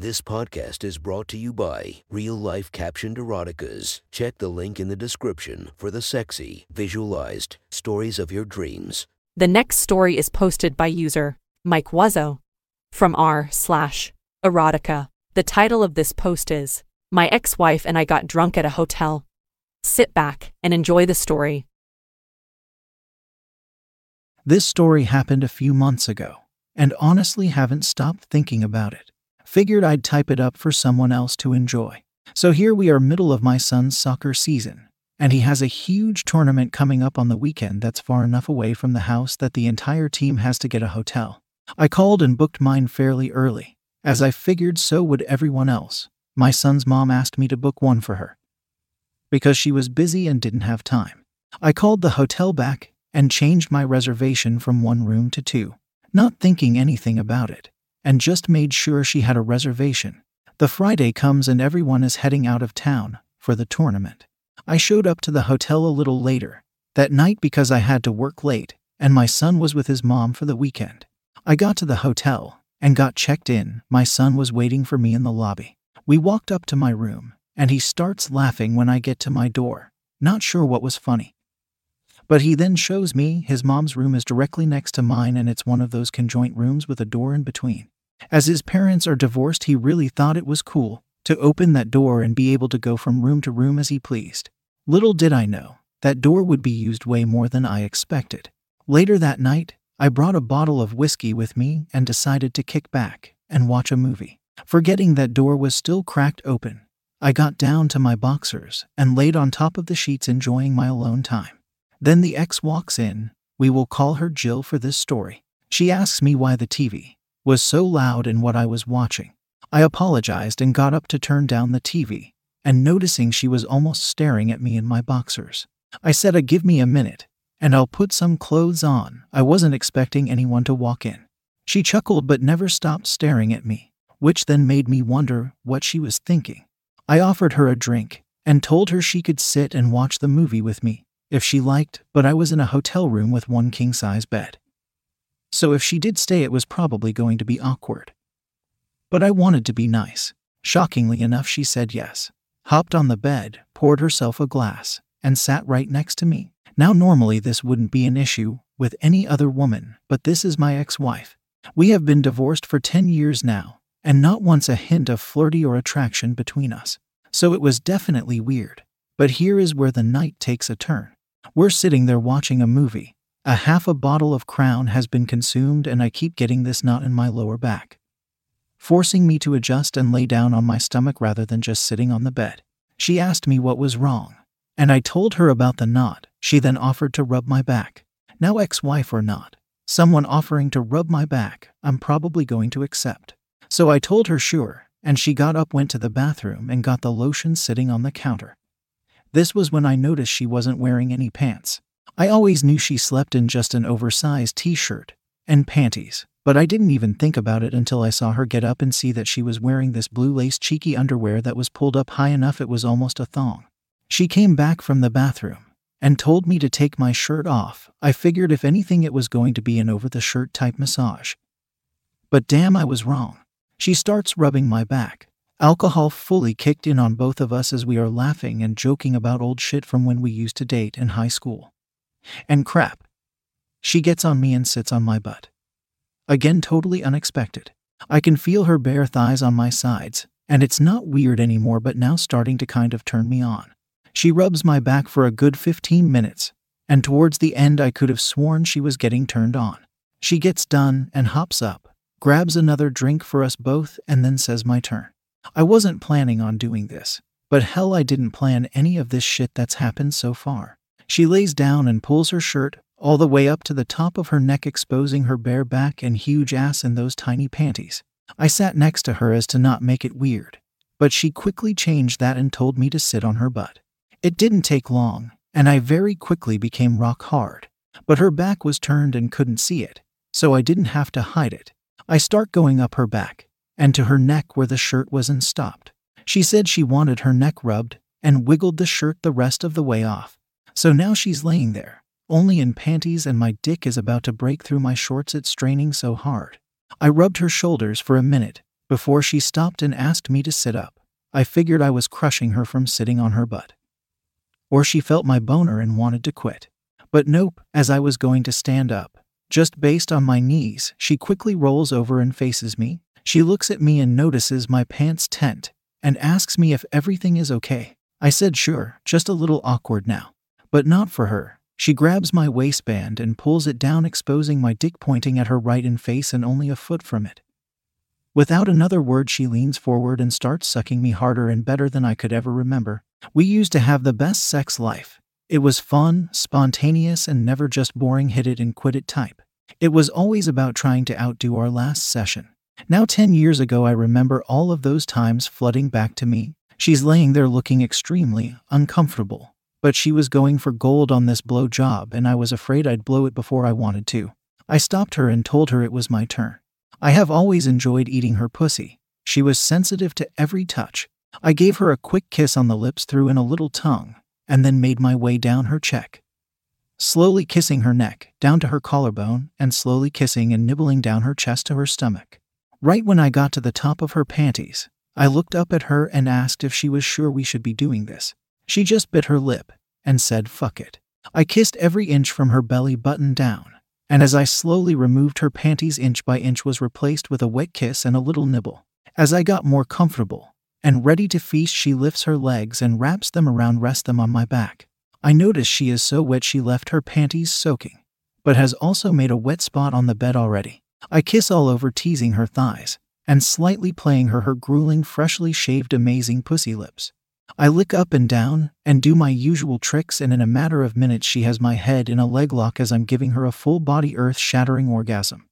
This podcast is brought to you by Real Life Captioned Eroticas. Check the link in the description for the sexy, visualized stories of your dreams. The next story is posted by user Mike Wuzzo from r slash erotica. The title of this post is My Ex-Wife and I Got Drunk at a Hotel. Sit back and enjoy the story. This story happened a few months ago, and honestly haven't stopped thinking about it. Figured I'd type it up for someone else to enjoy. So here we are, middle of my son's soccer season, and he has a huge tournament coming up on the weekend that's far enough away from the house that the entire team has to get a hotel. I called and booked mine fairly early, as I figured so would everyone else. My son's mom asked me to book one for her because she was busy and didn't have time. I called the hotel back and changed my reservation from one room to two, not thinking anything about it and just made sure she had a reservation. The Friday comes and everyone is heading out of town for the tournament. I showed up to the hotel a little later that night because I had to work late and my son was with his mom for the weekend. I got to the hotel and got checked in. My son was waiting for me in the lobby. We walked up to my room and he starts laughing when I get to my door, not sure what was funny. But he then shows me his mom's room is directly next to mine and it's one of those conjoint rooms with a door in between. As his parents are divorced, he really thought it was cool to open that door and be able to go from room to room as he pleased. Little did I know, that door would be used way more than I expected. Later that night, I brought a bottle of whiskey with me and decided to kick back and watch a movie. Forgetting that door was still cracked open, I got down to my boxers and laid on top of the sheets enjoying my alone time. Then the ex walks in. We will call her Jill for this story. She asks me why the TV was so loud in what I was watching. I apologized and got up to turn down the TV, and noticing she was almost staring at me in my boxers. I said, uh, Give me a minute, and I'll put some clothes on. I wasn't expecting anyone to walk in. She chuckled but never stopped staring at me, which then made me wonder what she was thinking. I offered her a drink and told her she could sit and watch the movie with me if she liked, but I was in a hotel room with one king size bed. So if she did stay, it was probably going to be awkward. But I wanted to be nice. Shockingly enough, she said yes, hopped on the bed, poured herself a glass, and sat right next to me. Now, normally, this wouldn't be an issue with any other woman, but this is my ex wife. We have been divorced for 10 years now, and not once a hint of flirty or attraction between us. So it was definitely weird. But here is where the night takes a turn. We're sitting there watching a movie. A half a bottle of Crown has been consumed, and I keep getting this knot in my lower back, forcing me to adjust and lay down on my stomach rather than just sitting on the bed. She asked me what was wrong, and I told her about the knot. She then offered to rub my back. Now, ex wife or not, someone offering to rub my back, I'm probably going to accept. So I told her sure, and she got up, went to the bathroom, and got the lotion sitting on the counter. This was when I noticed she wasn't wearing any pants. I always knew she slept in just an oversized t shirt and panties, but I didn't even think about it until I saw her get up and see that she was wearing this blue lace cheeky underwear that was pulled up high enough it was almost a thong. She came back from the bathroom and told me to take my shirt off. I figured if anything, it was going to be an over the shirt type massage. But damn, I was wrong. She starts rubbing my back, Alcohol fully kicked in on both of us as we are laughing and joking about old shit from when we used to date in high school. And crap. She gets on me and sits on my butt. Again, totally unexpected. I can feel her bare thighs on my sides, and it's not weird anymore, but now starting to kind of turn me on. She rubs my back for a good 15 minutes, and towards the end, I could have sworn she was getting turned on. She gets done and hops up, grabs another drink for us both, and then says, My turn. I wasn't planning on doing this, but hell, I didn't plan any of this shit that's happened so far. She lays down and pulls her shirt all the way up to the top of her neck, exposing her bare back and huge ass in those tiny panties. I sat next to her as to not make it weird, but she quickly changed that and told me to sit on her butt. It didn't take long, and I very quickly became rock hard. But her back was turned and couldn't see it, so I didn't have to hide it. I start going up her back, and to her neck where the shirt was and stopped. She said she wanted her neck rubbed and wiggled the shirt the rest of the way off. So now she's laying there, only in panties, and my dick is about to break through my shorts. It's straining so hard. I rubbed her shoulders for a minute, before she stopped and asked me to sit up. I figured I was crushing her from sitting on her butt. Or she felt my boner and wanted to quit. But nope, as I was going to stand up, just based on my knees, she quickly rolls over and faces me. She looks at me and notices my pants tent and asks me if everything is okay. I said sure, just a little awkward now. But not for her. She grabs my waistband and pulls it down, exposing my dick pointing at her right in face and only a foot from it. Without another word, she leans forward and starts sucking me harder and better than I could ever remember. We used to have the best sex life. It was fun, spontaneous, and never just boring hit it and quit it type. It was always about trying to outdo our last session. Now, 10 years ago, I remember all of those times flooding back to me. She's laying there looking extremely uncomfortable, but she was going for gold on this blow job, and I was afraid I'd blow it before I wanted to. I stopped her and told her it was my turn. I have always enjoyed eating her pussy. She was sensitive to every touch. I gave her a quick kiss on the lips, threw in a little tongue, and then made my way down her cheek. Slowly kissing her neck, down to her collarbone, and slowly kissing and nibbling down her chest to her stomach. Right when I got to the top of her panties, I looked up at her and asked if she was sure we should be doing this. She just bit her lip and said, fuck it. I kissed every inch from her belly button down and as I slowly removed her panties inch by inch was replaced with a wet kiss and a little nibble. As I got more comfortable and ready to feast, she lifts her legs and wraps them around, rest them on my back. I notice she is so wet she left her panties soaking, but has also made a wet spot on the bed already. I kiss all over, teasing her thighs and slightly playing her her grueling, freshly shaved, amazing pussy lips. I lick up and down and do my usual tricks, and in a matter of minutes, she has my head in a leg lock as I'm giving her a full body earth shattering orgasm.